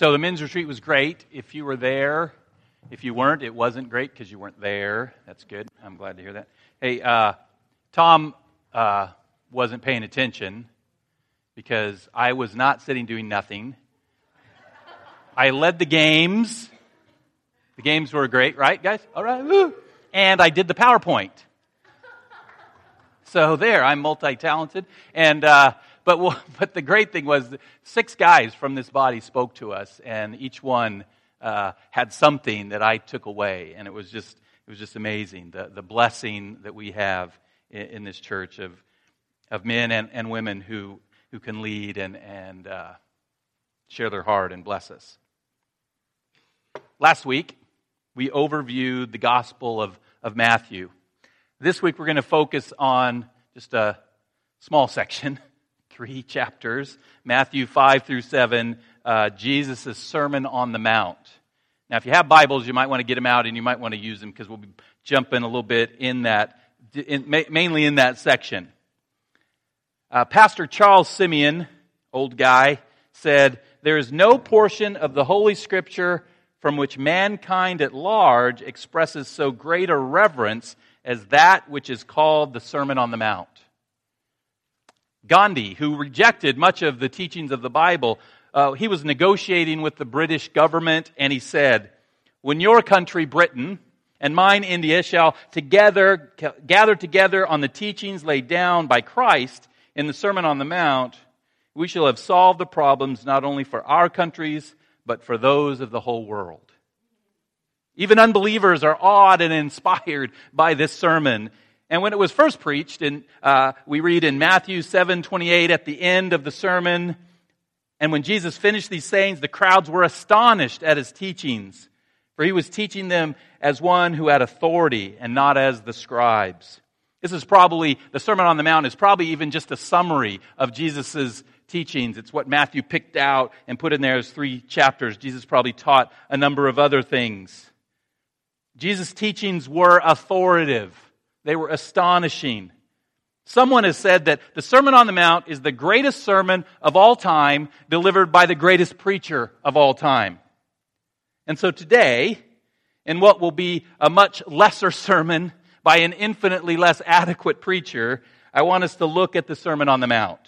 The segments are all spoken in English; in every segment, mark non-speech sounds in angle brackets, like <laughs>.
So the men's retreat was great. If you were there, if you weren't, it wasn't great because you weren't there. That's good. I'm glad to hear that. Hey, uh, Tom uh, wasn't paying attention because I was not sitting doing nothing. I led the games. The games were great, right, guys? All right. Woo. And I did the PowerPoint. So there, I'm multi-talented. And uh, but <laughs> but the great thing was six guys from this body spoke to us, and each one uh, had something that I took away, and it was just it was just amazing the the blessing that we have in, in this church of of men and, and women who who can lead and and uh, share their heart and bless us. Last week we overviewed the Gospel of of Matthew. This week we're going to focus on just a small <laughs> section, three <laughs> chapters, Matthew 5 through 7, uh, Jesus' Sermon on the Mount. Now, if you have Bibles, you might want to get them out and you might want to use them because we'll be jumping a little bit in that, in, mainly in that section. Uh, Pastor Charles Simeon, old guy, said, There is no portion of the Holy Scripture from which mankind at large expresses so great a reverence as that which is called the Sermon on the Mount. Gandhi, who rejected much of the teachings of the Bible, uh, he was negotiating with the British government and he said, When your country, Britain, and mine, India, shall together, gather together on the teachings laid down by Christ in the Sermon on the Mount, we shall have solved the problems not only for our countries, but for those of the whole world. Even unbelievers are awed and inspired by this sermon. And when it was first preached, and uh, we read in Matthew 7 28 at the end of the sermon, and when Jesus finished these sayings, the crowds were astonished at his teachings, for he was teaching them as one who had authority and not as the scribes. This is probably, the Sermon on the Mount is probably even just a summary of Jesus' teachings. It's what Matthew picked out and put in there as three chapters. Jesus probably taught a number of other things. Jesus' teachings were authoritative, they were astonishing. Someone has said that the Sermon on the Mount is the greatest sermon of all time delivered by the greatest preacher of all time. And so today, in what will be a much lesser sermon by an infinitely less adequate preacher, I want us to look at the Sermon on the Mount.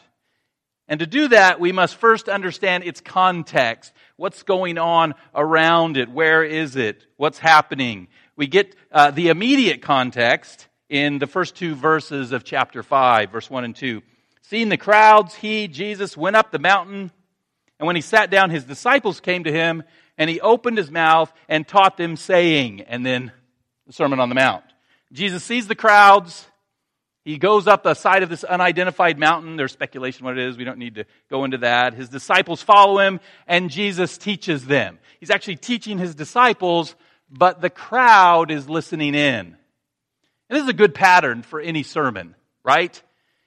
And to do that, we must first understand its context. What's going on around it? Where is it? What's happening? We get uh, the immediate context in the first two verses of chapter 5, verse 1 and 2. Seeing the crowds, he, Jesus, went up the mountain, and when he sat down, his disciples came to him, and he opened his mouth and taught them, saying, and then the Sermon on the Mount. Jesus sees the crowds. He goes up the side of this unidentified mountain. There's speculation what it is. We don't need to go into that. His disciples follow him, and Jesus teaches them. He's actually teaching his disciples but the crowd is listening in. And this is a good pattern for any sermon, right?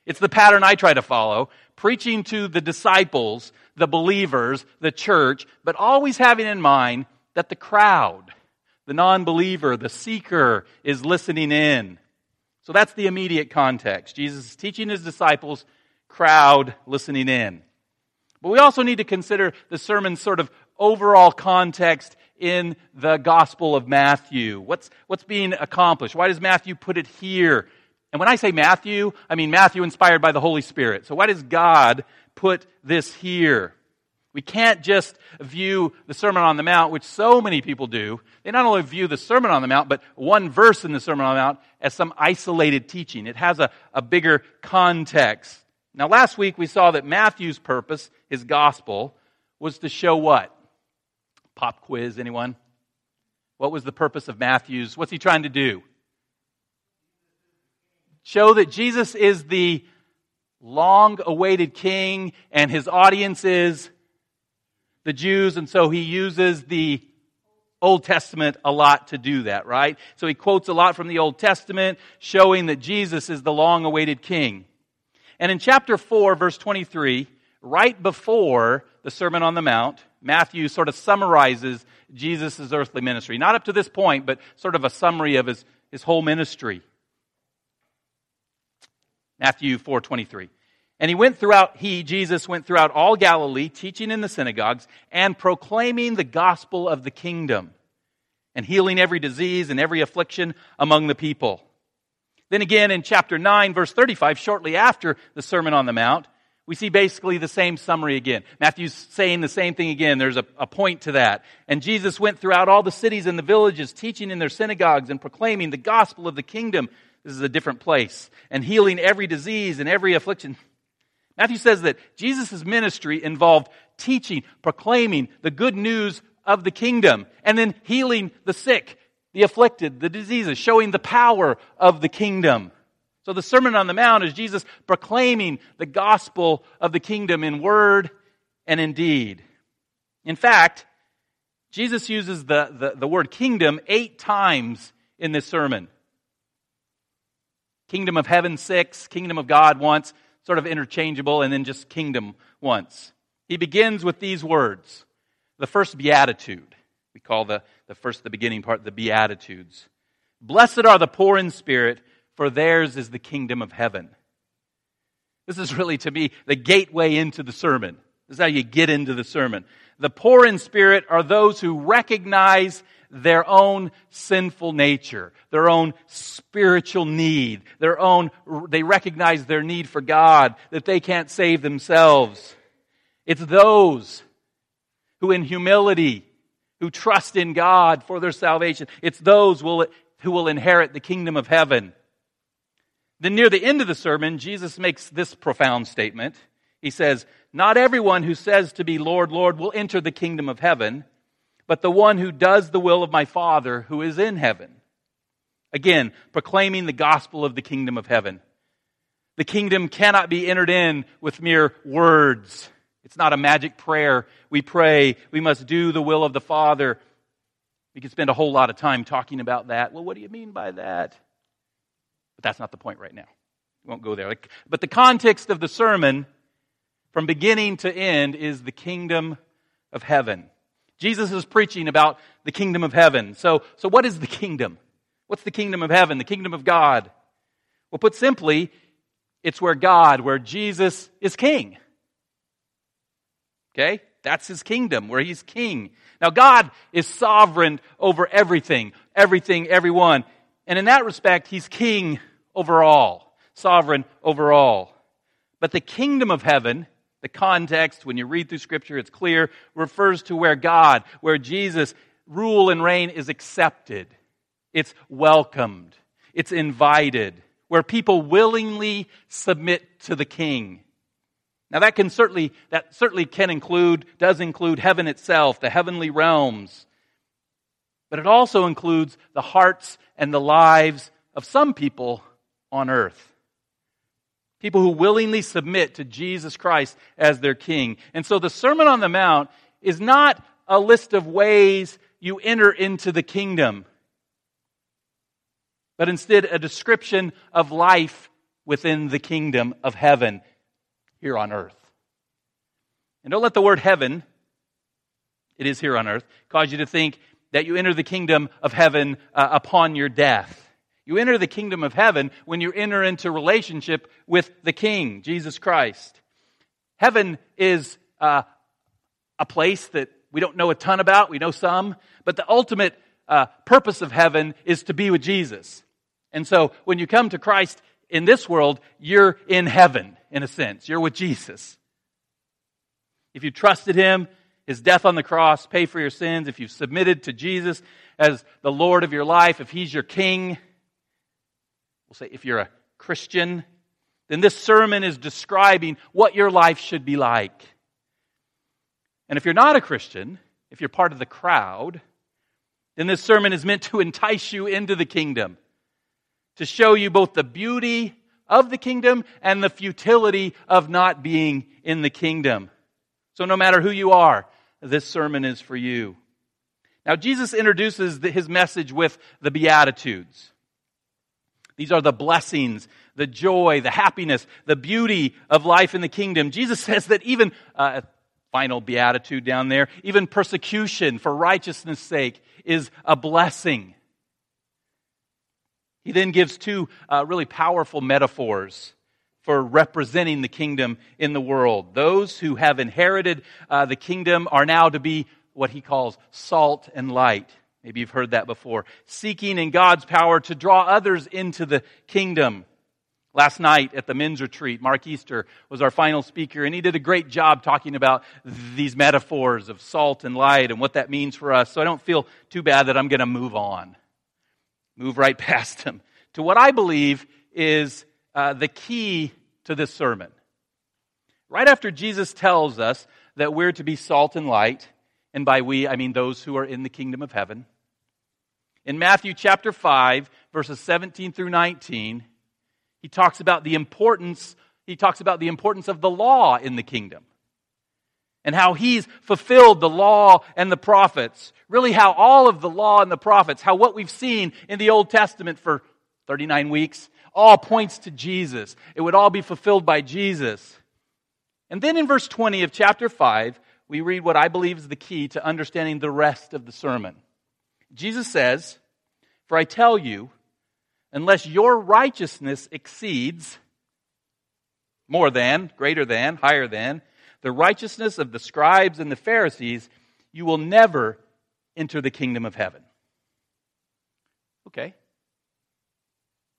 It's the pattern I try to follow. Preaching to the disciples, the believers, the church, but always having in mind that the crowd, the non believer, the seeker is listening in. So that's the immediate context. Jesus is teaching his disciples, crowd listening in. But we also need to consider the sermon's sort of overall context in the Gospel of Matthew? What's, what's being accomplished? Why does Matthew put it here? And when I say Matthew, I mean Matthew inspired by the Holy Spirit. So why does God put this here? We can't just view the Sermon on the Mount, which so many people do. They not only view the Sermon on the Mount, but one verse in the Sermon on the Mount as some isolated teaching. It has a, a bigger context. Now, last week we saw that Matthew's purpose, his gospel, was to show what? Pop quiz, anyone? What was the purpose of Matthew's? What's he trying to do? Show that Jesus is the long awaited king and his audience is the Jews, and so he uses the Old Testament a lot to do that, right? So he quotes a lot from the Old Testament, showing that Jesus is the long awaited king. And in chapter 4, verse 23, right before the Sermon on the Mount, Matthew sort of summarizes Jesus' earthly ministry. Not up to this point, but sort of a summary of his, his whole ministry. Matthew 4:23. And he went throughout, he, Jesus, went throughout all Galilee, teaching in the synagogues and proclaiming the gospel of the kingdom and healing every disease and every affliction among the people. Then again in chapter 9, verse 35, shortly after the Sermon on the Mount, we see basically the same summary again. Matthew's saying the same thing again. There's a, a, point to that. And Jesus went throughout all the cities and the villages, teaching in their synagogues and proclaiming the gospel of the kingdom. This is a different place. And healing every disease and every affliction. Matthew says that Jesus' ministry involved teaching, proclaiming the good news of the kingdom, and then healing the sick, the afflicted, the diseases, showing the power of the kingdom. So the Sermon on the Mount is Jesus proclaiming the gospel of the kingdom in word and in deed. In fact, Jesus uses the, the, the word kingdom eight times in this sermon. Kingdom of heaven six, kingdom of God once, sort of interchangeable, and then just kingdom once. He begins with these words. The first beatitude. We call the, the first, the beginning part, the beatitudes. Blessed are the poor in spirit, for theirs is the kingdom of heaven. This is really, to me, the gateway into the sermon. This is how you get into the sermon. The poor in spirit are those who recognize their own sinful nature, their own spiritual need, their own, they recognize their need for God, that they can't save themselves. It's those who in humility, who trust in God for their salvation, it's those who will inherit the kingdom of heaven. Then near the end of the sermon, Jesus makes this profound statement. He says, Not everyone who says to be Lord, Lord will enter the kingdom of heaven, but the one who does the will of my Father who is in heaven. Again, proclaiming the gospel of the kingdom of heaven. The kingdom cannot be entered in with mere words. It's not a magic prayer. We pray. We must do the will of the Father. We could spend a whole lot of time talking about that. Well, what do you mean by that? That's not the point right now. We won't go there. But the context of the sermon, from beginning to end, is the kingdom of heaven. Jesus is preaching about the kingdom of heaven. So, so what is the kingdom? What's the kingdom of heaven? The kingdom of God? Well, put simply, it's where God, where Jesus is king. Okay? That's his kingdom, where he's king. Now, God is sovereign over everything, everything, everyone. And in that respect, he's king over all, sovereign over all. But the kingdom of heaven the context, when you read through Scripture, it's clear, refers to where God, where Jesus' rule and reign is accepted. It's welcomed. It's invited. Where people willingly submit to the King. Now that can certainly, that certainly can include, does include heaven itself, the heavenly realms. But it also includes the hearts and the lives of some people on earth. People who willingly submit to Jesus Christ as their king. And so the Sermon on the Mount is not a list of ways you enter into the kingdom, but instead a description of life within the kingdom of heaven here on earth. And don't let the word heaven, it is here on earth, cause you to think that you enter the kingdom of heaven uh, upon your death. You enter the kingdom of heaven when you enter into relationship with the King, Jesus Christ. Heaven is uh, a place that we don't know a ton about, we know some, but the ultimate uh, purpose of heaven is to be with Jesus. And so when you come to Christ in this world, you're in heaven, in a sense. You're with Jesus. If you trusted Him, His death on the cross, pay for your sins, if you've submitted to Jesus as the Lord of your life, if He's your King, We'll say if you're a Christian, then this sermon is describing what your life should be like. And if you're not a Christian, if you're part of the crowd, then this sermon is meant to entice you into the kingdom, to show you both the beauty of the kingdom and the futility of not being in the kingdom. So no matter who you are, this sermon is for you. Now, Jesus introduces his message with the Beatitudes. These are the blessings, the joy, the happiness, the beauty of life in the kingdom. Jesus <laughs> says that even, uh, final beatitude down there, even persecution for righteousness' sake is a blessing. He then gives two uh, really powerful metaphors for representing the kingdom in the world. Those who have inherited uh, the kingdom are now to be what he calls salt and light. Maybe you've heard that before. Seeking in God's power to draw others into the kingdom. Last night at the men's retreat, Mark Easter was our final speaker, and he did a great job talking about these metaphors of salt and light and what that means for us. So I don't feel too bad that I'm going to move on, move right <laughs> past him to what I believe is uh, the key to this sermon. Right after Jesus tells us that we're to be salt and light, and by we, I mean those who are in the kingdom of heaven. In Matthew chapter 5, verses 17 through 19, he talks about the importance, he talks about the importance of the law in the kingdom. And how he's fulfilled the law and the prophets. Really, how all of the law and the prophets, how what we've seen in the Old Testament for 39 weeks, all points to Jesus. It would all be fulfilled by Jesus. And then in verse 20 of chapter 5, we read what I believe is the key to understanding the rest of the sermon. Jesus says, For I tell you, unless your righteousness exceeds more than, greater than, higher than, the righteousness of the scribes and the Pharisees, you will never enter the kingdom of heaven. Okay.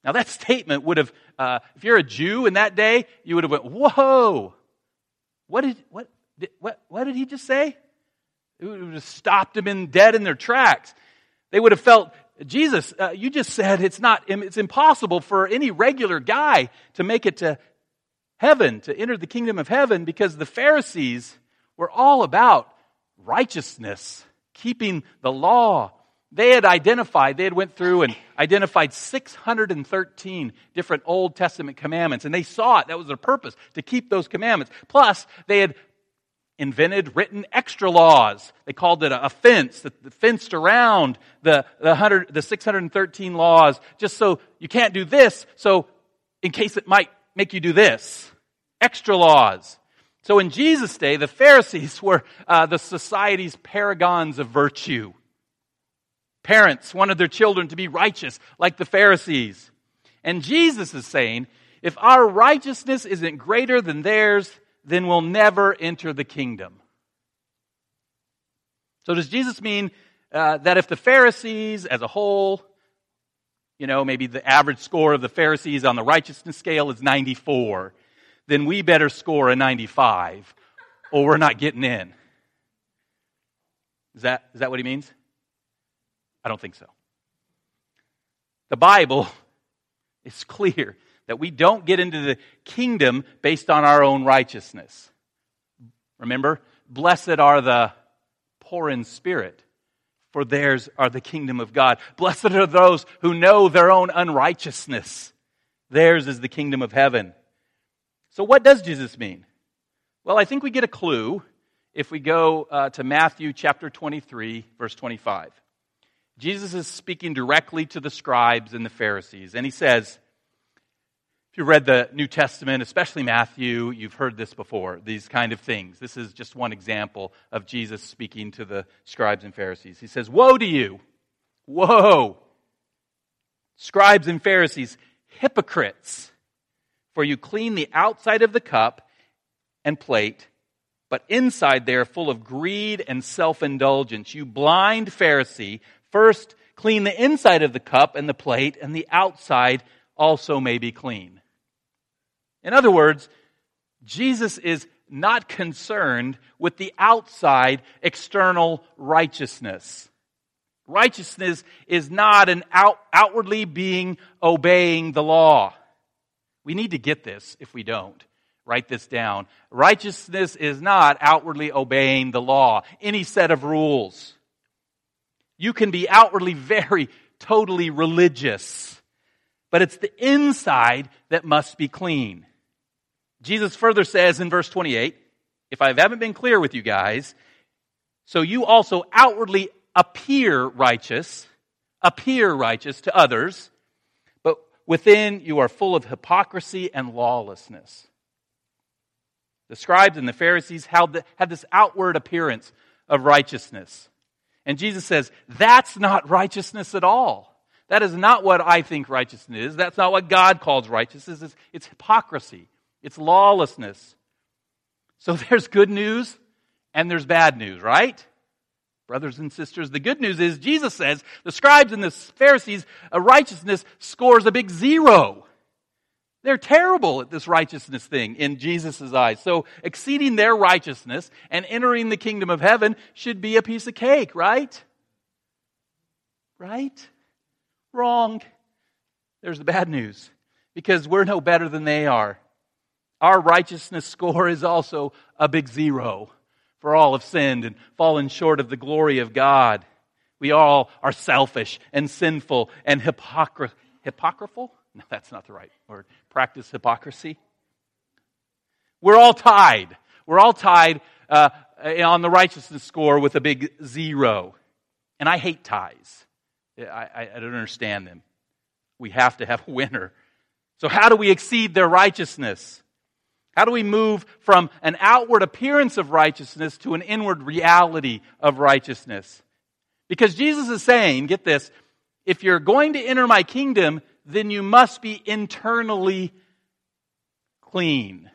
Now that <laughs> statement would have, uh, if you're a Jew in that day, you would have went, whoa, what did, what, what, what did he just say? It would have stopped them in dead in their tracks. They would have felt Jesus, uh, you just said it's not, it's impossible for any regular guy to make it to heaven, to enter the kingdom of heaven, because the Pharisees were all about righteousness, keeping the law. They had identified, they had went through and identified 613 different Old Testament commandments, and they saw it. That was their purpose, to keep those commandments. Plus, they had invented written extra laws. They called it a, fence that fenced around the, the, 100, the 613 laws just so you can't do this, so in case it might make you do this. Extra laws. So in Jesus' day, the Pharisees <laughs> were uh, the society's paragons of virtue. Parents wanted their children to be righteous like the Pharisees. And Jesus is saying, if our righteousness isn't greater than theirs, then we'll never enter the kingdom. So, does Jesus mean uh, that if the Pharisees as a whole, you know, maybe the average score of the Pharisees on the righteousness scale is 94, then we better score a 95 or we're not getting in? Is that, is that what he means? I don't think so. The Bible is clear that we don't get into the kingdom based on our own righteousness. Remember, blessed are the poor in spirit, for theirs are the kingdom of God. Blessed are those who know their own unrighteousness. Theirs is the kingdom of heaven. So, what does Jesus mean? Well, I think we get a clue if we go uh, to Matthew chapter 23, verse 25. Jesus is speaking directly to the scribes and the Pharisees, and he says, if you read the New Testament, especially Matthew, you've heard this before, these kind of things. This is just one example of Jesus speaking to the scribes and Pharisees. He says, Woe to you! Woe! Scribes and Pharisees, hypocrites! For you clean the outside of the cup and plate, but inside they are full of greed and self indulgence. You blind Pharisee, first clean the inside of the cup and the plate, and the outside also may be clean. In other words, Jesus is not concerned with the outside external righteousness. Righteousness is not an out, outwardly being obeying the law. We need to get this if we don't. Write this down. Righteousness is not outwardly obeying the law, any set of rules. You can be outwardly very, totally religious, but it's the inside that must be clean. Jesus further says in verse 28, if I haven't been clear with you guys, so you also outwardly appear righteous, appear righteous to others, but within you are full of hypocrisy and lawlessness. The scribes and the Pharisees had this outward appearance of righteousness. And Jesus says, that's not righteousness at all. That is not what I think righteousness is. That's not what God calls righteousness. It's, hypocrisy. It's lawlessness. So <laughs> there's good news and there's bad news, right? Brothers and sisters, the good news is Jesus says the scribes and the Pharisees' righteousness scores a big zero. They're terrible at this righteousness thing in Jesus' eyes. So exceeding their righteousness and entering the kingdom of heaven should be a piece of cake, right? Right? Wrong. There's the bad news. Because we're no better than they are. Our righteousness score is also a big zero. For all have sinned and fallen short of the glory of God. We all are selfish and sinful and hypocr- hypocritical. No, that's not the right word. Practice hypocrisy. We're all tied. We're all tied uh, on the righteousness score with a big zero. And I hate ties. I, I, I don't understand them. We have to have a winner. So, how do we exceed their righteousness? How do we move from an outward appearance of righteousness to an inward reality of righteousness? Because Jesus is saying, get this, if you're going to enter my kingdom, then you must be internally clean.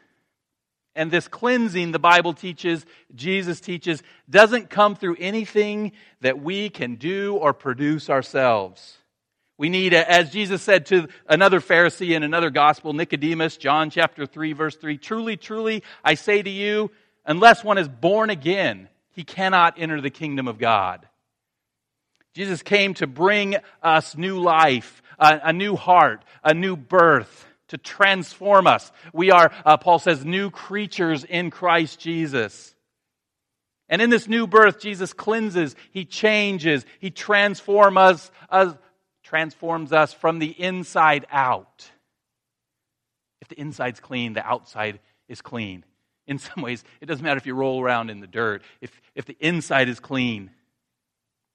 And this cleansing, the Bible teaches, Jesus teaches, doesn't come through anything that we can do or produce ourselves. We need, as Jesus said to another Pharisee in another gospel, Nicodemus, John chapter 3, verse 3, truly, truly, I say to you, unless one is born again, he cannot enter the kingdom of God. Jesus came to bring us new life, a, a new heart, a new birth, to transform us. We are, uh, Paul says, new creatures in Christ Jesus. And in this new birth, Jesus cleanses, He changes, He transforms us, us, transforms us from the inside out. If the inside's clean, the outside is clean. In some ways, it doesn't matter if you roll around in the dirt. If, if the inside is clean,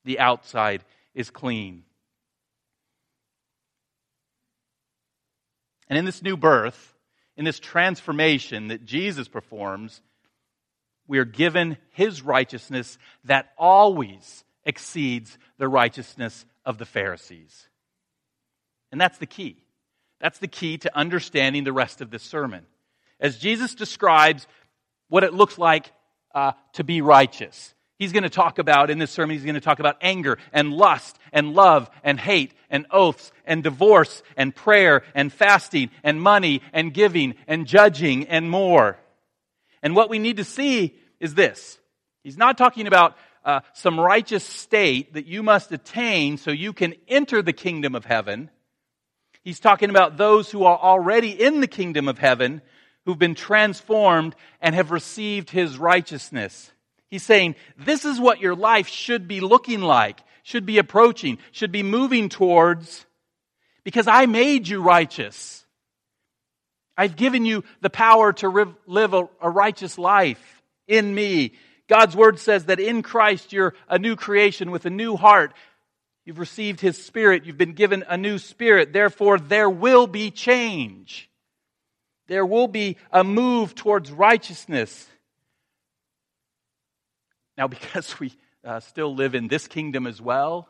the outside is clean. And in this new birth, in this transformation that Jesus performs, we are given his righteousness that always exceeds the righteousness of the Pharisees. And that's the key. That's the key to understanding the rest of this sermon. As Jesus describes what it looks like uh, to be righteous, He's going to talk about, in this sermon, he's going to talk about anger and lust and love and hate and oaths and divorce and prayer and fasting and money and giving and judging and more. And what we need to see is this. He's not talking about uh, some righteous state that you must attain so you can enter the kingdom of heaven. He's talking about those who are already in the kingdom of heaven, who've been transformed and have received his righteousness. He's saying, this is what your life should be looking like, should be approaching, should be moving towards, because I made you righteous. I've given you the power to live a, a righteous life in me. God's word says that in Christ you're a new creation with a new heart. You've received His Spirit. You've been given a new spirit. Therefore, there will be change. There will be a move towards righteousness. Now, <laughs> because we uh, still live in this kingdom as well,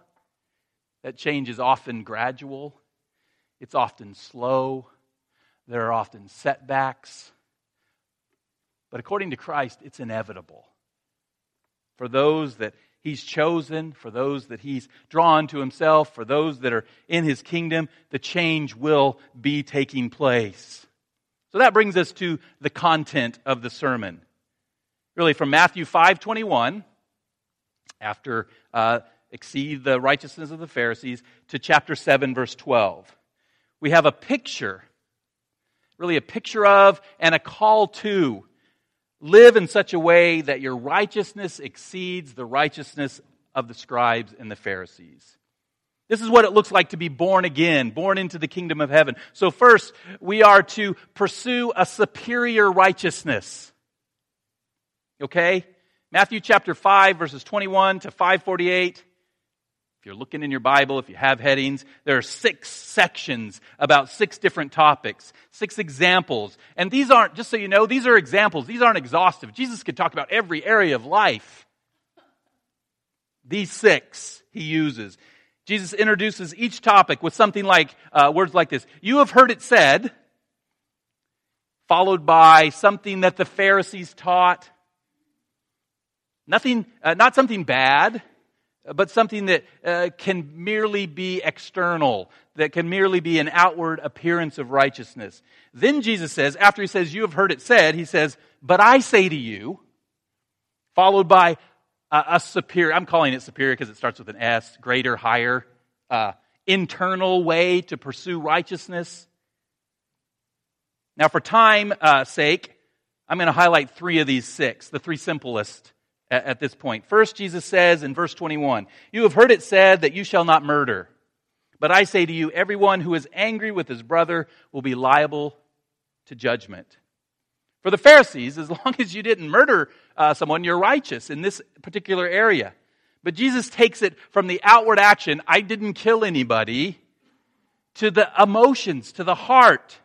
that change is often gradual, it's often slow, there are often setbacks. But according to Christ, it's inevitable. For those that He's chosen, for those that He's drawn to Himself, for those that are in His kingdom, the change will be taking place. So that brings us to the content of the sermon really from Matthew 5:21 after uh, exceed the righteousness of the Pharisees to chapter 7 verse 12. We have a picture really a picture of and a call to live in such a way that your righteousness exceeds the righteousness of the scribes and the Pharisees. This is what it looks like to be born again, born into the kingdom of heaven. So first, we are to pursue a superior righteousness. Okay? Matthew chapter 5, verses 21 to 548. You're looking in your Bible, if you have headings, there are six sections about six different topics, six examples. And these aren't, just so you know, these are examples. These aren't exhaustive. Jesus could talk about every area of life. These six he uses. Jesus introduces each topic with something like uh, words like this You have heard it said, followed by something that the Pharisees taught. Nothing, uh, not something bad, but something that uh, can merely be external, that can merely be an outward appearance of righteousness. Then Jesus says, after he says, You have heard it said, he says, But I say to you, followed by a, a superior, I'm calling it superior because it starts with an S, greater, higher, uh, internal way to pursue righteousness. Now, for time uh, sake, I'm going to highlight three of these six, the three simplest at, at this point. First, Jesus says in verse 21, You have heard it said that you shall not murder. But I say to you, everyone who is angry with his brother will be liable to judgment. For the Pharisees, as <laughs> long as you didn't murder uh, someone, you're righteous in this particular area. But Jesus takes it from the outward action, I didn't kill anybody, to the emotions, to the heart,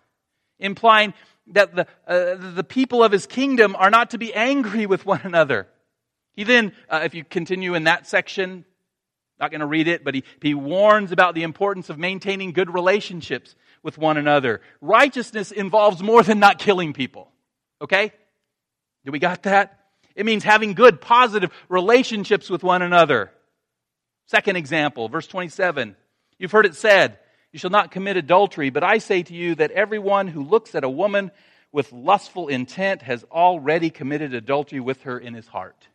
implying that the, uh, the people of his kingdom are not to be angry with one another. He then, uh, if you continue in that section, not going to read it, but he, he warns about the importance of maintaining good relationships with one another. Righteousness involves more than not killing people. Okay? Do we got that? It means having good, positive relationships with one another. Second example, verse 27. You've heard it said, You shall not commit adultery, but I say to you that everyone who looks at a woman with lustful intent has already committed adultery with her in his heart.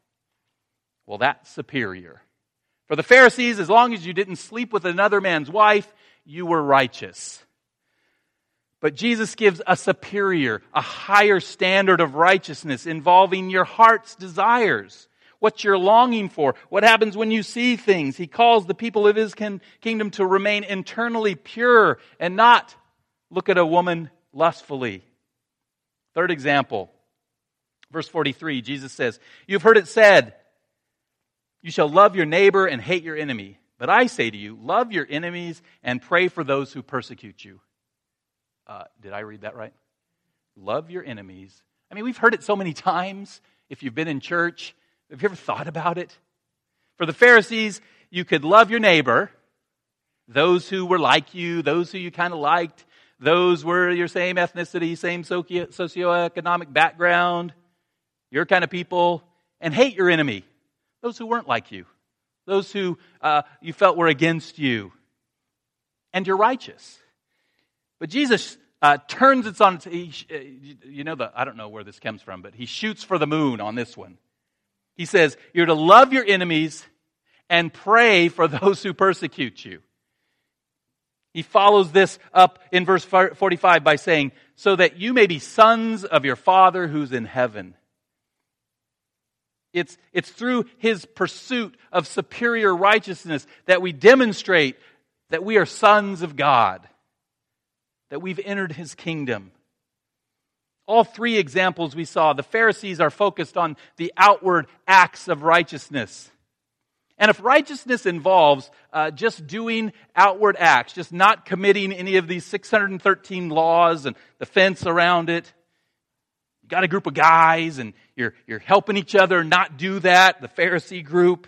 Well, that's superior. For the Pharisees, as long as you didn't sleep with another man's wife, you were righteous. But Jesus gives a superior, a higher standard of righteousness involving your heart's desires, what you're longing for, what happens when you see things. He calls the people of his kingdom to remain internally pure and not look at a woman lustfully. Third example, verse 43, Jesus says, You've heard it said, you shall love your neighbor and hate your enemy. But I say to you, love your enemies and pray for those who persecute you. Uh, did I read that right? Love your enemies. I mean, we've heard it so many <laughs> times. If you've been in church, have you ever thought about it? For the Pharisees, you could love your neighbor, those who were like you, those who you kind of liked, those were your same ethnicity, same socio- socioeconomic background, your kind of people, and hate your enemy those who weren't like you, those who uh, you felt were against you. And you're righteous. But Jesus uh, turns it on. He, uh, you know, the, I don't know where this comes from, but he shoots for the moon on this one. He says, You're to love your enemies and pray for <laughs> those who persecute you. He follows this up in verse 45 by saying, So that you may be sons of your Father who's in heaven. It's, it's through his pursuit of superior righteousness that we demonstrate that we are sons of God, that we've entered his kingdom. All three examples we saw, the Pharisees are focused on the outward acts of righteousness. And if righteousness involves uh, just doing outward acts, just not committing any of these 613 laws and the fence around it, you got a group of guys and you're, you're helping each other not do that, the Pharisee group,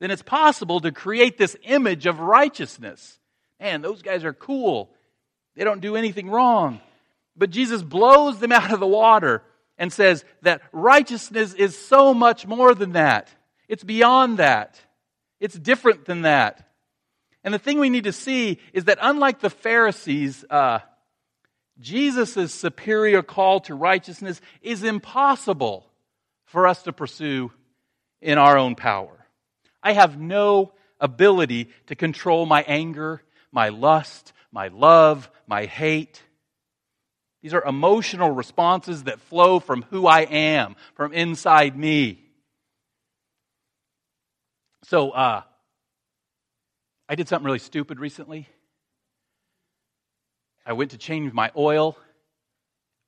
then it's possible to create this image of righteousness. Man, those guys are cool. They don't do anything wrong. But Jesus blows them out of the water and says that righteousness is so much more than that. It's beyond that. It's different than that. And the thing we need to see is that unlike the Pharisees, uh, Jesus' superior call to righteousness is impossible for us to pursue in our own power. I have no ability to control my anger, my lust, my love, my hate. These are emotional responses that flow from who I am, from inside me. So, uh, I did something really stupid recently. I went to change my oil.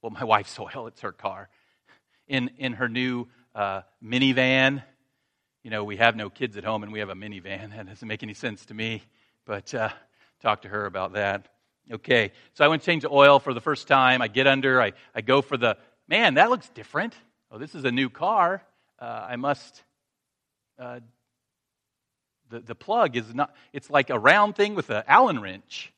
Well, my <laughs> wife's oil, it's her car. In, in her new uh, minivan. You know, we have no kids at home and we have a minivan. That doesn't make any sense to me, but uh, talk to her about that. Okay, so I went to change the oil for the first time. I get under, I, I go for the, man, that looks different. Oh, this is a new car. Uh, I must, uh, the, the plug is not, it's like a round thing with an Allen wrench.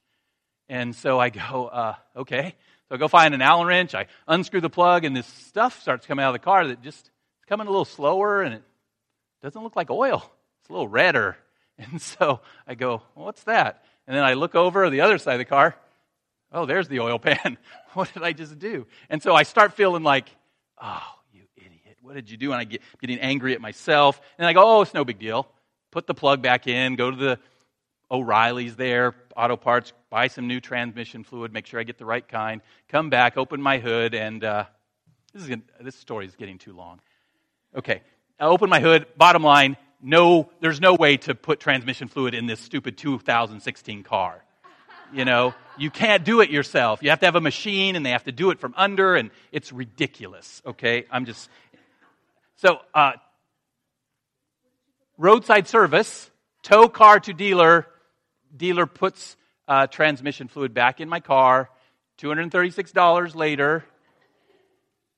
And so I go, uh, okay. So I go find an Allen wrench, I unscrew the plug, and this stuff starts coming out of the car that just it's coming a little slower and it doesn't look like oil. It's a little redder. <laughs> And so I go, well, what's that? And then I look over the other side of the car. Oh, there's the oil pan. <laughs> what did I just do? And so I start feeling like, oh, you idiot. What did you do? And I get getting angry at myself. And I go, oh, it's no big deal. Put the plug back in, go to the O'Reilly's there, auto parts, buy some new transmission fluid, make sure I get the right kind, come back, open my hood, and uh, this, is this story is getting too long. Okay, I open my hood. Bottom line, no, there's no way to put transmission fluid in this stupid 2016 car. You know, you can't do it yourself. You have to have a machine and they have to do it from under and it's ridiculous. Okay. I'm just, so, uh, roadside service, tow car to dealer, dealer puts uh, transmission fluid back in my car. $236 later.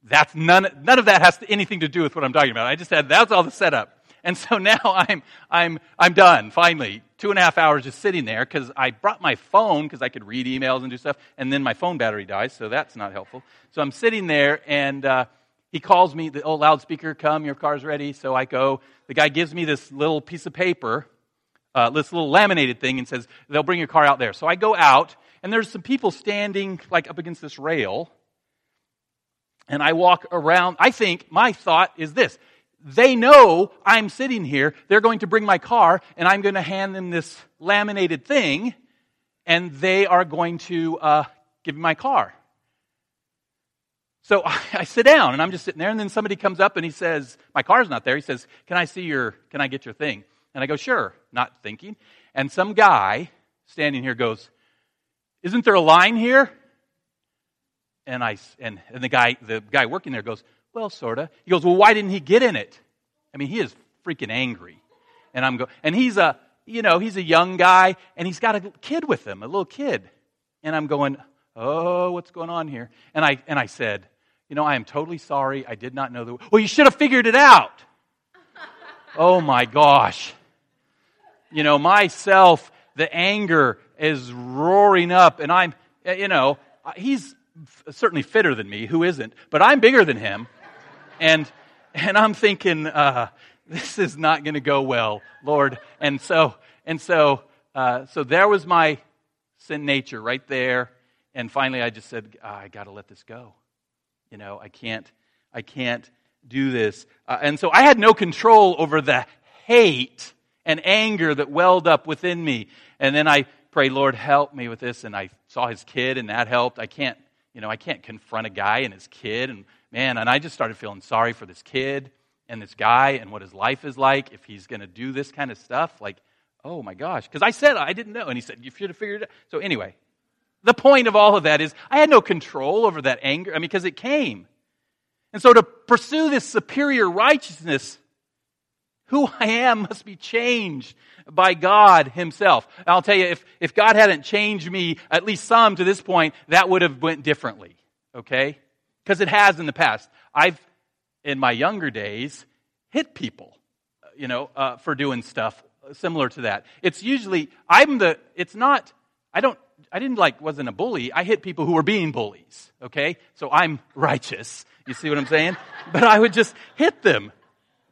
That's none, none of that has anything to do with what I'm talking about. I just said that's all the setup. And so <laughs> now I'm, I'm, I'm done, finally. Two and a half hours just sitting there because I brought my phone because I could read emails and do stuff, and then my phone battery dies, so that's not helpful. So I'm sitting there, and uh, he calls me, the old loudspeaker, come, your car's ready. So I go. The guy gives me this little piece of paper, uh, this little laminated thing, and says, they'll bring your car out there. So I go out, and there's some people standing like up against this rail. And I walk around. I think my thought is this they know I'm sitting here. They're going to bring my car, and I'm going to hand them this laminated thing, and they are going to uh, give me my car. So I, <laughs> I, sit down, and I'm just sitting there, and then somebody comes up and he says, "My car's not there." He says, "Can I see your? Can I get your thing?" And I go, "Sure," not thinking. And some guy standing here goes, "Isn't there a line here?" And I and, and the guy the guy working there goes, well, sort of. He goes, Well, why didn't he get in it? I mean, he is freaking angry. And I'm going, and he's a, you know, he's a young guy and he's got a kid with him, a little kid. And I'm going, Oh, what's going on here? And I, and I said, You know, I am totally sorry. I did not know the, well, you should have figured it out. <laughs> oh my gosh. You know, myself, the anger is roaring up and I'm, you know, he's certainly fitter than me. Who isn't? But I'm bigger than him. And, and I'm thinking, uh, this is not going to go well, Lord. And so, and so, uh, so there was my sin nature right there. And finally, I just said, oh, I got to let this go. You know, I can't, I can't do this. Uh, and so I had no control over the hate and anger that welled up within me. And then I prayed, Lord, help me with this. And I saw his kid, and that helped. I can't, you know, I can't confront a guy and his kid and man, and I just started feeling sorry for this kid and this guy and what his life is like if he's going to do this kind of stuff. Like, oh my gosh. Because I said I didn't know. And he said, you should have figured it out. So, anyway, the point of all of that is I had no control over that anger. I mean, because it came. And so to pursue this superior righteousness, who I am must be changed by God Himself. And I'll tell you, if, if God hadn't changed me, at least some to this point, that would have went differently. Okay? Because it has in the past. I've, in my younger days, hit people, you know, uh, for doing stuff similar to that. It's usually, I'm the, it's not, I don't, I didn't like, wasn't a bully. I hit people who were being bullies, okay? So I'm <laughs> righteous. You see what I'm saying? but I would just hit them.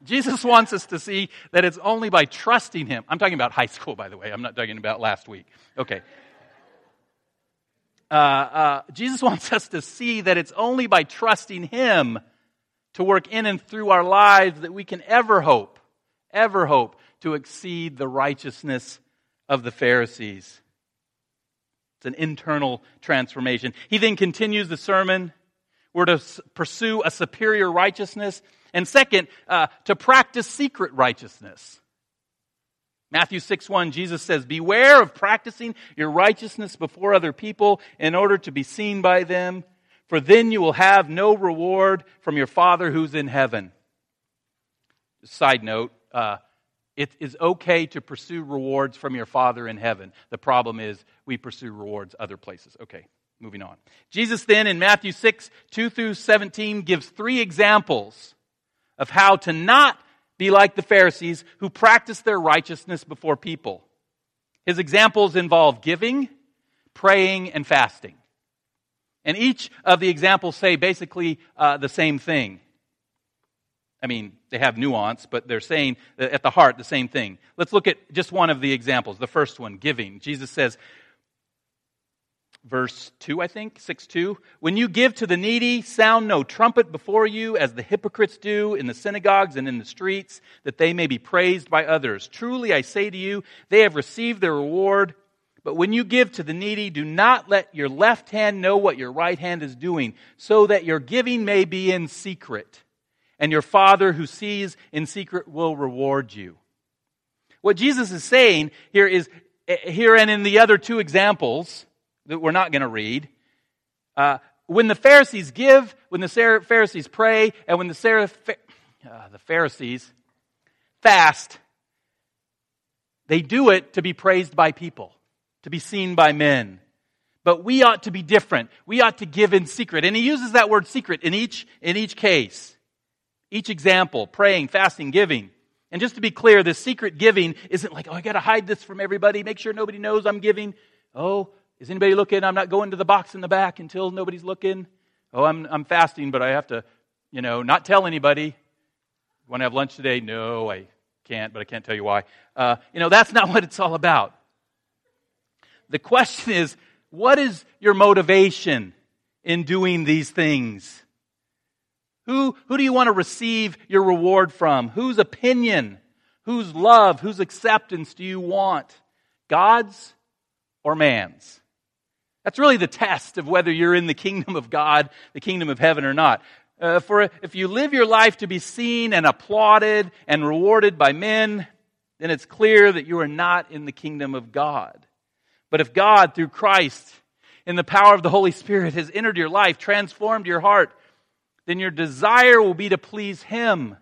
Jesus wants us to see that it's only by trusting Him. I'm talking about high school, by the way. I'm not talking about last week. Okay uh, uh, Jesus <laughs> wants us to see that it's only by trusting Him to work in and through our lives that we can ever hope, ever hope to exceed the righteousness of the Pharisees. It's an internal transformation. He then continues the sermon. We're to pursue a superior righteousness. And second, uh, to practice secret righteousness. Matthew 6 1, Jesus says, Beware of practicing your righteousness before other people in order to be seen by them, for then you will have no reward from your Father who's in heaven. Side note, uh, it is okay to pursue rewards from your Father in heaven. The problem is we pursue rewards other places. Okay, moving on. Jesus then in Matthew 6 2 through 17 gives three examples of how to not be like the Pharisees who practice their righteousness before people. His examples involve giving, praying, and fasting. And each of the examples say basically uh, the same thing. I mean, they have nuance, but they're saying at the heart the same thing. Let's look at just one of the examples. The first one, giving. Jesus says, verse 2, I think, 6 2. When you give to the needy, sound no trumpet before you, as the hypocrites do in the synagogues and in the streets, that they may be praised by others. Truly, I say to you, they have received their reward. But when you give to the needy, do not let your left hand know what your right hand is doing, so that your giving may be in secret. And your Father who sees in secret will reward you. What Jesus is saying here is, eh, here and in the other two examples that we're not going to read, uh, when the Pharisees give, when the Pharisees pray, and when the, uh, the Pharisees fast, they do it to be praised by people to be seen by men. But we ought to be different. We ought to give in secret. And he uses that word secret in each, in each case. Each example, praying, fasting, giving. And just to be clear, this secret giving isn't like, oh, I gotta hide this from everybody, make sure nobody knows I'm giving. Oh, is anybody looking? I'm not going to the box in the back until nobody's looking. Oh, I'm, I'm fasting, but I have to, you know, not tell anybody. Want to have lunch today? No, I can't, but I can't tell you why. Uh, you know, that's not <laughs> what it's all about. The question is, what is your motivation in doing these things? Who, who do you want to receive your reward from? Whose opinion, whose love, whose acceptance do you want? God's or man's? That's really the test of whether you're in the kingdom of God, the kingdom of heaven or not. Uh, for if you live your life to be seen and applauded and rewarded by men, then it's clear that you are not in the kingdom of God. But if God, through Christ, in the power of the Holy Spirit, has entered your life, transformed your heart, then your desire will be to please Him,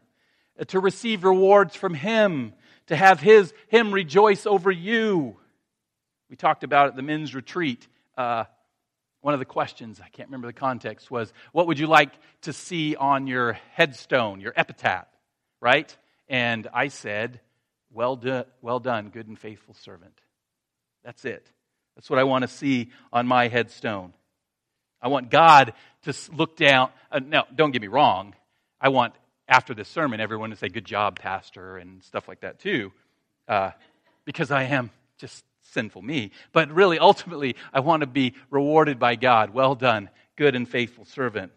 uh, to receive rewards from Him, to have His, Him rejoice over you. We talked about at the men's retreat. Uh, one of the questions, I can't remember the context, was what would you like to see on your headstone, your epitaph, right? And I said, well, do, well done, good and faithful servant. That's it. That's what I want to see on my headstone. I want God to look down. Uh, no, don't get me wrong. I want, after this sermon, everyone to say, Good job, Pastor, and stuff like that too, uh, because I am just sinful me. But really, ultimately, I want to be rewarded by God. Well done, good and faithful servant.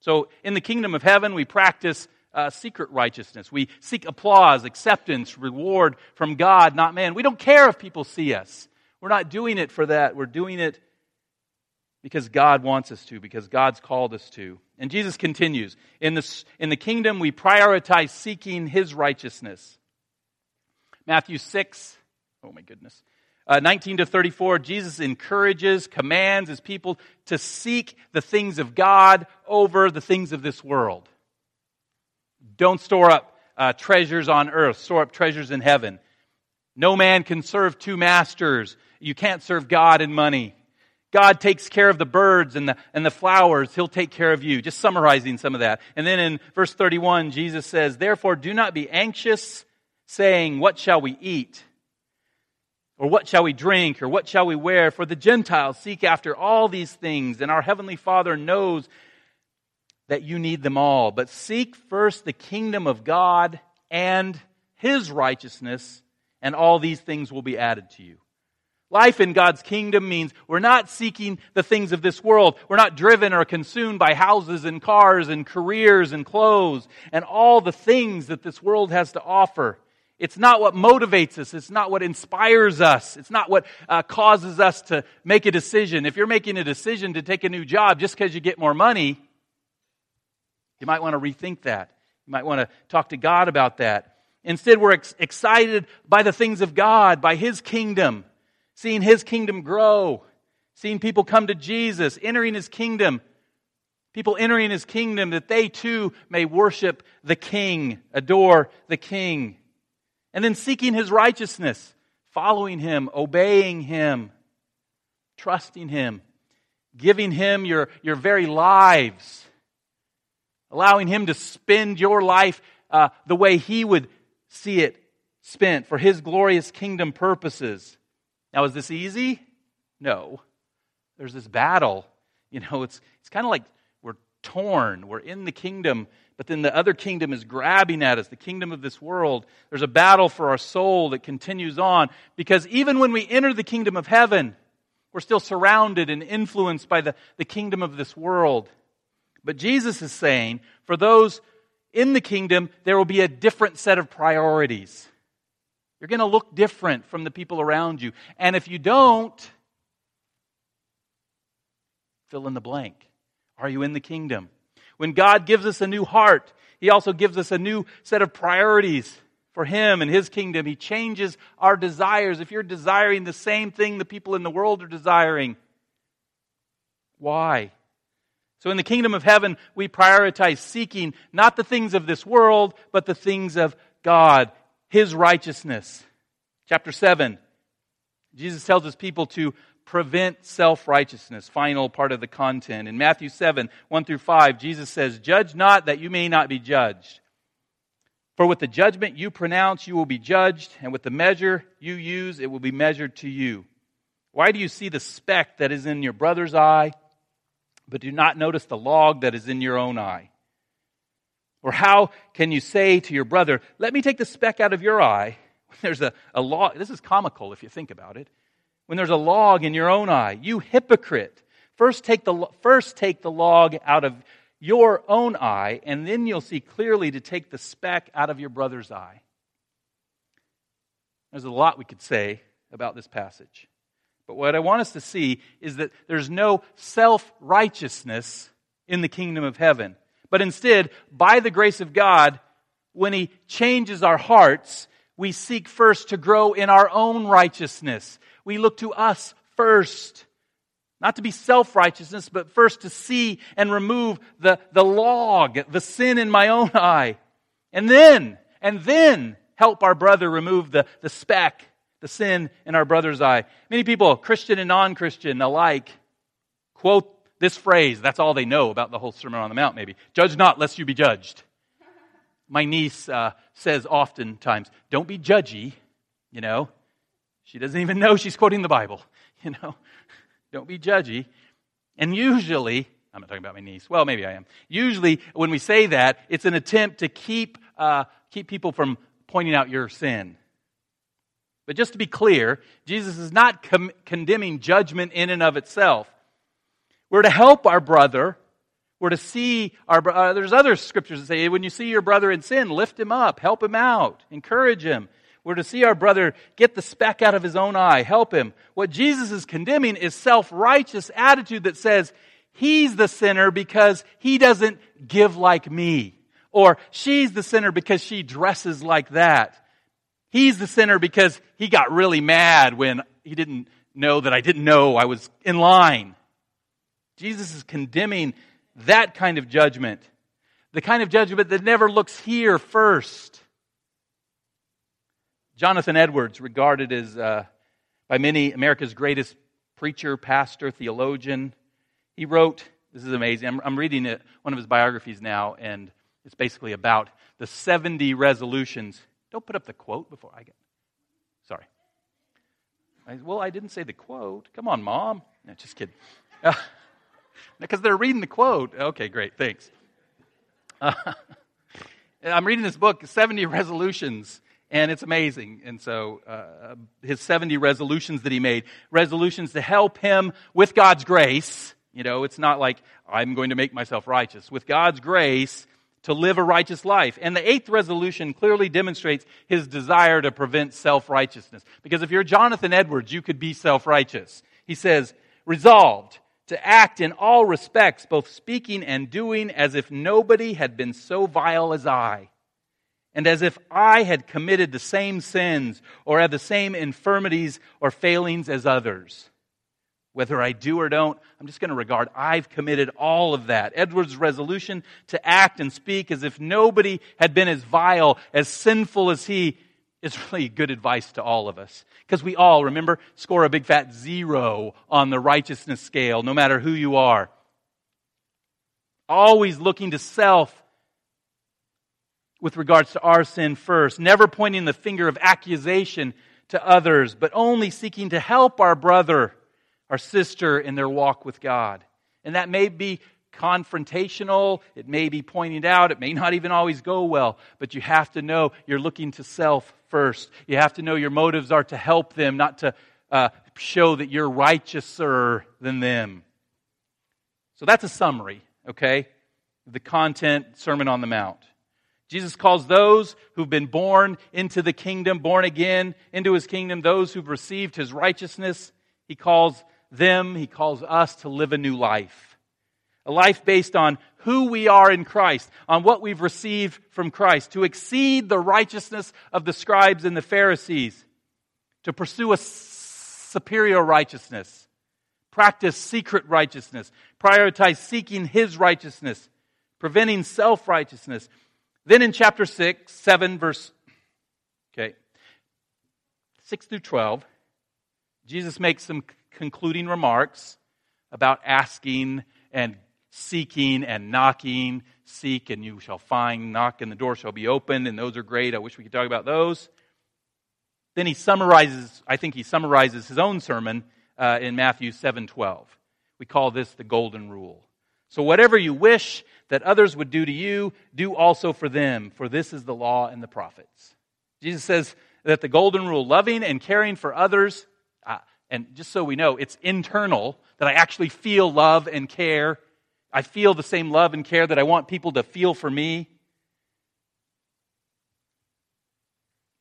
So, in the kingdom of heaven, we practice uh, secret righteousness. We seek applause, acceptance, reward from God, not man. We don't care if people see us. We're not doing it for that. We're doing it because God wants us to, because God's called us to. And Jesus continues In the, in the kingdom, we prioritize seeking his righteousness. Matthew 6, oh my goodness. Uh, 19 to 34, Jesus encourages, commands his people to seek the things of God over the things of this world. Don't store up uh, treasures on earth, store up treasures in heaven. No man can serve two masters. You can't serve God and money. God takes care of the birds and the, and the flowers. He'll take care of you. Just summarizing some of that. And then in verse 31, Jesus says, Therefore do not be anxious, saying, What shall we eat? Or what shall we drink? Or what shall we wear? For the Gentiles seek after all these things, and our Heavenly Father knows that you need them all. But seek first the kingdom of God and His righteousness, and all these things will be added to you. Life in God's kingdom means we're not seeking the things of this world. We're not driven or consumed by houses and cars and careers and clothes and all the things that this world has to offer. It's not what motivates us. It's not what inspires us. It's not what uh, causes us to make a decision. If you're making a decision to take a new job just because you get more money, you might want to rethink that. You might want to talk to God about that. Instead, we're ex- excited by the things of God, by His kingdom seeing his kingdom grow, seeing people come to Jesus, entering his kingdom, people entering his kingdom that they too may worship the king, adore the king. And then seeking his righteousness, following him, obeying him, trusting him, giving him your, your very lives, allowing him to spend your life uh, the way he would see it spent for his glorious kingdom purposes. Now, is this easy? No. There's this battle You know, it's, it's kind of like we're torn. We're in the kingdom, but then the other kingdom is grabbing at us, the kingdom of this world. There's a battle for our soul that continues on because even when we enter the kingdom of heaven, we're still surrounded and influenced by the, the kingdom of this world. But Jesus is saying, for those in the kingdom, there will be a different set of priorities. You're going to look different from the people around you. And if you don't, fill in the blank. Are you in the kingdom? When God gives us a new heart, He also gives us a new set of priorities for Him and His kingdom. He changes our desires. If you're desiring the same thing the people in the world are desiring, why? So in the kingdom of heaven, we prioritize seeking not the things of this world, but the things of God, His righteousness. Chapter 7, Jesus tells his people to prevent self righteousness. Final part of the content. In Matthew 7, 1 through 5, Jesus says, Judge not that you may not be judged. For with the judgment you pronounce, you will be judged, and with the measure you use, it will be measured to you. Why do you see the speck that is in your brother's eye, but do not notice the log that is in your own eye? Or how can you say to your brother, Let me take the speck out of your eye? <laughs> There's a, a log. This is comical if you think about it when there's a log in your own eye. You hypocrite. First take the, first take the log out of your own eye, and then you'll see clearly to take the speck out of your brother's eye. There's a lot we could say about this passage. But what I want us to see is that there's no self righteousness in the kingdom of heaven. But instead, by the grace of God, when He changes our hearts, we seek first to grow in our own righteousness we look to us first. Not to be self righteousness, but first to see and remove the, the log, the sin in my own eye. And then, and then help our brother remove the, the speck, the sin in our brother's eye. Many people, Christian and non Christian alike, quote this phrase. That's all they know about the whole Sermon on the Mount, maybe. Judge not, lest you be judged. My niece uh, says oftentimes, don't be judgy, you know. She doesn't even know she's quoting the Bible. <laughs> You know, don't be judgy. And usually, I'm not talking about my niece. Well, maybe I am. Usually, when we say that, it's an attempt to keep, uh, keep people from pointing out your sin. But just to be clear, Jesus is not com- condemning judgment in and of itself. We're to help our brother. We're to see our uh, there's other scriptures that say when you see your brother in sin, lift him up, help him out, encourage him. We're to see our brother get the speck out of his own eye, help him. What Jesus is condemning is self-righteous attitude that says, he's the sinner because he doesn't give like me. Or she's the sinner because she dresses like that. He's the sinner because he got really mad when he didn't know that I didn't know I was in line. Jesus is condemning that kind of judgment. The kind of judgment that never looks here first. Jonathan Edwards, regarded as uh, by many America's greatest preacher, pastor, theologian, he wrote, this is amazing. I'm, I'm reading it, one of his biographies now, and it's basically about the 70 resolutions. Don't put up the quote before I get. Sorry. I, well, I didn't say the quote. Come on, mom. No, just kidding. Uh, <laughs> because they're reading the quote. Okay, great. Thanks. Uh, <laughs> I'm reading this book, 70 Resolutions and it's amazing. And so, uh, his 70 resolutions that he made, resolutions to help him with God's grace. You know, it's not like I'm going to make myself righteous. With God's grace, to live a righteous life. And the eighth resolution clearly demonstrates his desire to prevent self-righteousness. Because if you're Jonathan Edwards, you could be self-righteous. He says, resolved to act in all respects, both speaking and doing as if nobody had been so vile as I and as if I had committed the same sins or had the same infirmities or failings as others. Whether I do or don't, I'm just going to regard I've committed all of that. Edward's resolution to act and speak as if nobody had been as vile, as sinful as he is really good advice to all of us. Because we all, remember, score a big fat zero on the righteousness scale, no matter who you are. Always looking to self with regards to our sin first, never pointing the finger of accusation to others, but only seeking to help our brother, our sister in their walk with God. And that may be confrontational, it may be pointed out, it may not even always go well, but you have to know you're looking to self first. You have to know your motives are to help them, not to uh, show that you're righteouser than them. So that's a summary, okay? The content, Sermon on the Mount. Jesus calls those who've been born into the kingdom, born again into his kingdom, those who've received his righteousness, he calls them, he calls us to live a new life. A life based on who we are in Christ, on what we've received from Christ, to exceed the righteousness of the scribes and the Pharisees, to pursue a superior righteousness, practice secret righteousness, prioritize seeking his righteousness, preventing self righteousness, then in chapter 6, 7, verse, okay, 6 through 12, Jesus makes some concluding remarks about asking and seeking and knocking. Seek and you shall find, knock and the door shall be opened, and those are great. I wish we could talk about those. Then he summarizes, I think he summarizes his own sermon uh, in Matthew 7 12. We call this the golden rule. So whatever you wish that others would do to you, do also for them, for this is the law and the prophets. Jesus says that the golden rule, loving and caring for others, uh, and just so we know, it's internal, that I actually feel love and care. I feel the same love and care that I want people to feel for me.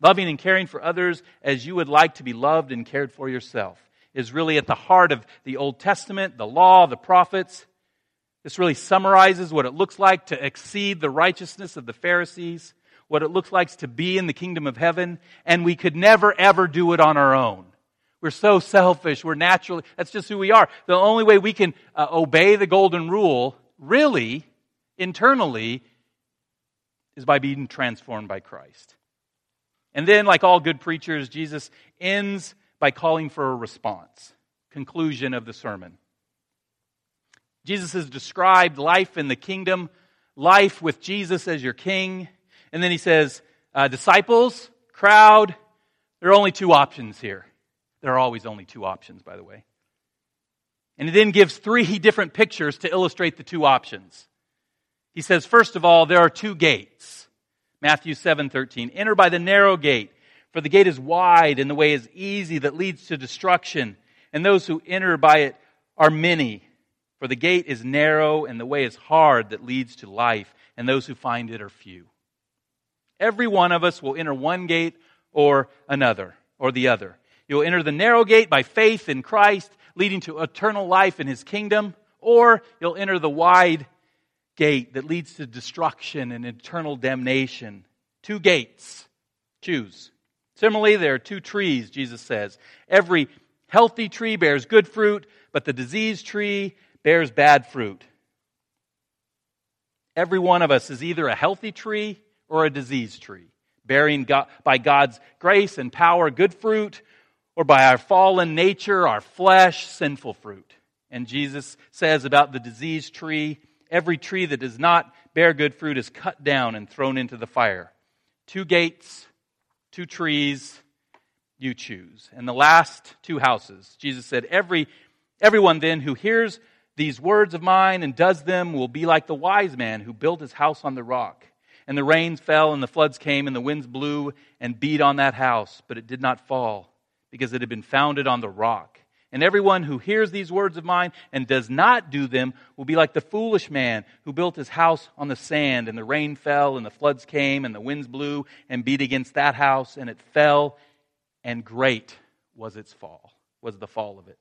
Loving and caring for others as you would like to be loved and cared for yourself is really at the heart of the Old Testament, the law, the prophets. This really summarizes what it looks like to exceed the righteousness of the Pharisees, what it looks like to be in the kingdom of heaven, and we could never ever do it on our own. We're so selfish. We're naturally, that's just who we are. The only way we can uh, obey the golden rule, really, internally, is by being transformed by Christ. And then, like all good preachers, Jesus ends by calling for a response. Conclusion of the sermon. Jesus has described life in the kingdom, life with Jesus as your king. And then he says, uh, disciples, crowd, there are only two options here. There are always only two options, by the way. And he then gives three <laughs> different pictures to illustrate the two options. He says, first of all, there are two gates. Matthew 7 13. Enter by the narrow gate, for the gate is wide and the way is easy that leads to destruction, and those who enter by it are many. For the gate is narrow and the way is hard that leads to life, and those who find it are few. Every one of us will enter one gate or another, or the other. You'll enter the narrow gate by faith in Christ, leading to eternal life in his kingdom, or you'll enter the wide gate that leads to destruction and eternal damnation. Two gates. Choose. Similarly, there are two trees, Jesus says. Every healthy tree bears good fruit, but the diseased tree bears bad fruit. Every one of us is either a healthy tree or a diseased tree, bearing God, by God's grace and power good fruit, or by our fallen nature, our flesh, sinful fruit. And Jesus says about the diseased tree, every tree that does not bear good fruit is cut down and thrown into the fire. Two gates, two trees, you choose. And the last two houses, Jesus said, every, everyone then who hears these words of mine and does them will be like the wise man who built his house on the rock. And the rains fell, and the floods came, and the winds blew and beat on that house, but it did not fall, because it had been founded on the rock. And everyone who hears these words of mine and does not do them will be like the foolish man who built his house on the sand, and the rain fell, and the floods came, and the winds blew and beat against that house, and it fell, and great was its fall, was the fall of it.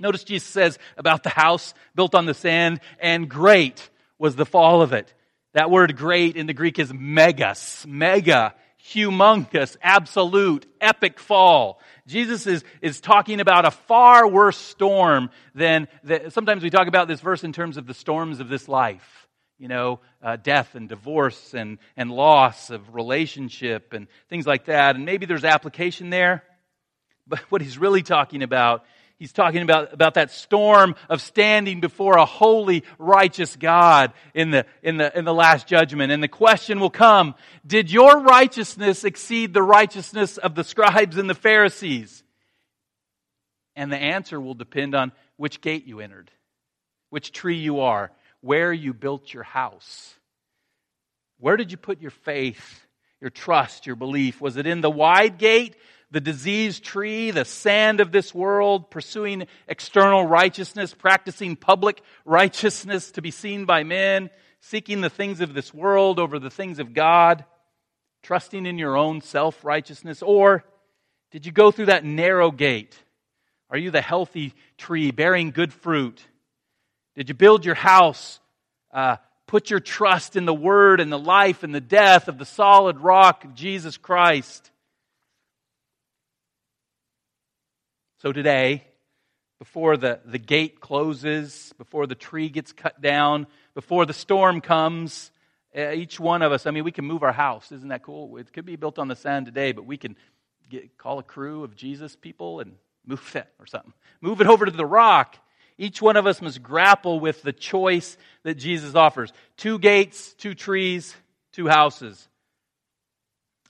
Notice Jesus says about the house built on the sand, and great was the fall of it. That word great in the Greek is megas, mega, humongous, absolute, epic fall. Jesus is, is talking about a far worse storm than, the, sometimes we talk about this verse in terms of the storms of this life. You know, uh, death and divorce and, and loss of relationship and things like that. And maybe there's application there. But what he's really talking about He's talking about, about that storm of standing before a holy, righteous God in the, in, the, in the last judgment. And the question will come, did your righteousness exceed the righteousness of the scribes and the Pharisees? And the answer will depend on which gate you entered. which tree you are, where you built your house. Where did you put your faith, your trust, your belief? Was it in the wide gate, the diseased tree, the sand of this world, pursuing external righteousness, practicing public righteousness to be seen by men, seeking the things of this world over the things of God, trusting in your own self righteousness? Or did you go through that narrow gate? Are you the healthy tree bearing good fruit? Did you build your house? Uh, put your trust in the word and the life and the death of the solid rock of Jesus Christ? So today, before the, the gate closes, before the tree gets cut down, before the storm comes, uh, each one of us, I mean, we can move our house. Isn't that cool? It could be built on the sand today, but we can get, call a crew of Jesus people and move <laughs> it or something. Move it over to the rock. Each one of us must grapple with the choice that Jesus offers two gates, two trees, two houses.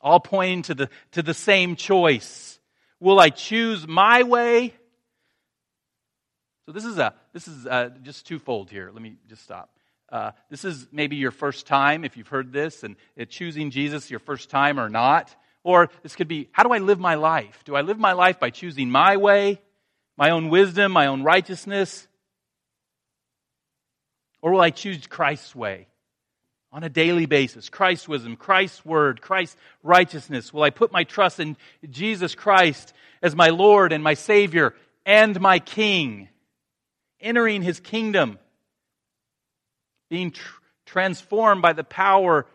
All pointing to the, to the same choice. Will I choose my way? So this is a this is a, just twofold here. Let me just stop. Uh, this is maybe your first time if you've heard this, and choosing Jesus your first time or not. Or this could be, how do I live my life? Do I live my life by choosing my way, my own wisdom, my own righteousness? Or will I choose Christ's way on a daily basis? Christ's wisdom, Christ's word, Christ's righteousness. Will I put my trust in Jesus Christ as my Lord and my Savior and my King? Entering his kingdom, being tr- transformed by the power,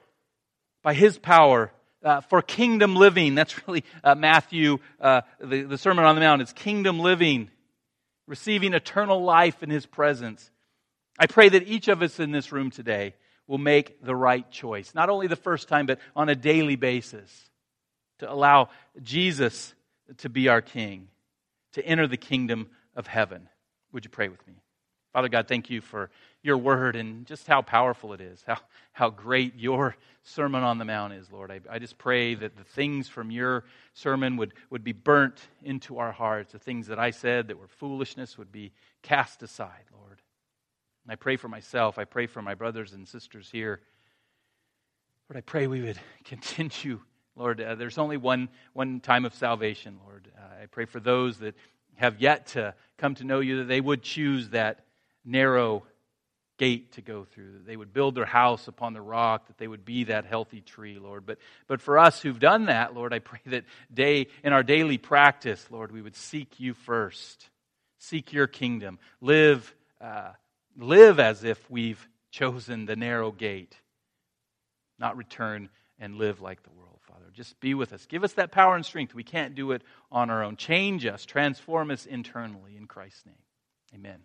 by his power uh, for kingdom living. That's really uh, Matthew, uh, the, the Sermon on the Mount. It's kingdom living, receiving eternal life in his presence. I pray that each of us in this room today will make the right choice, not only the first time, but on a daily basis, to allow Jesus to be our King, to enter the kingdom of heaven. Would you pray with me? Father God, thank you for your word and just how powerful it is, how, how great your Sermon on the Mount is, Lord. I, I just pray that the things from your sermon would, would be burnt into our hearts. The things that I said that were foolishness would be cast aside, I pray for myself. I pray for my brothers and sisters here. Lord, I pray we would <laughs> continue. Lord, uh, there's only one, one time of salvation, Lord. Uh, I pray for those that have yet to come to know you that they would choose that narrow gate to go through, that they would build their house upon the rock, that they would be that healthy tree, Lord. But, but for us who've done that, Lord, I pray that day, in our daily practice, Lord, we would seek you first, seek your kingdom, live, uh, live as if we've chosen the narrow gate, not return and live like the world, Father. Just be with us. Give us that power and strength. We can't do it on our own. Change us, transform us internally in Christ's name. Amen.